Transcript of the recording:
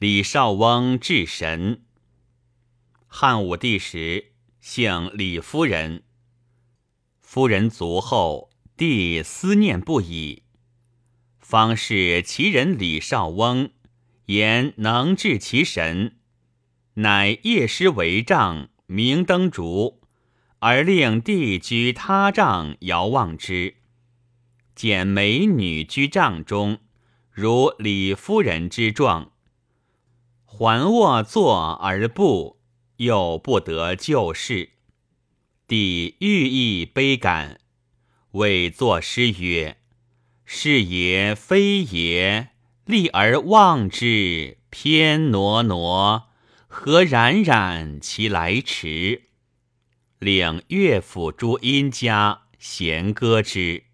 李少翁至神。汉武帝时，姓李夫人。夫人卒后，帝思念不已，方是其人李少翁，言能治其神，乃夜师为帐，明灯烛，而令帝居他帐遥望之。见美女居帐中，如李夫人之状，环卧坐而步，又不得就事。帝寓意悲感，谓作诗曰：“是也非也，立而望之，偏挪挪，何冉冉其来迟？”领乐府诸音家弦歌之。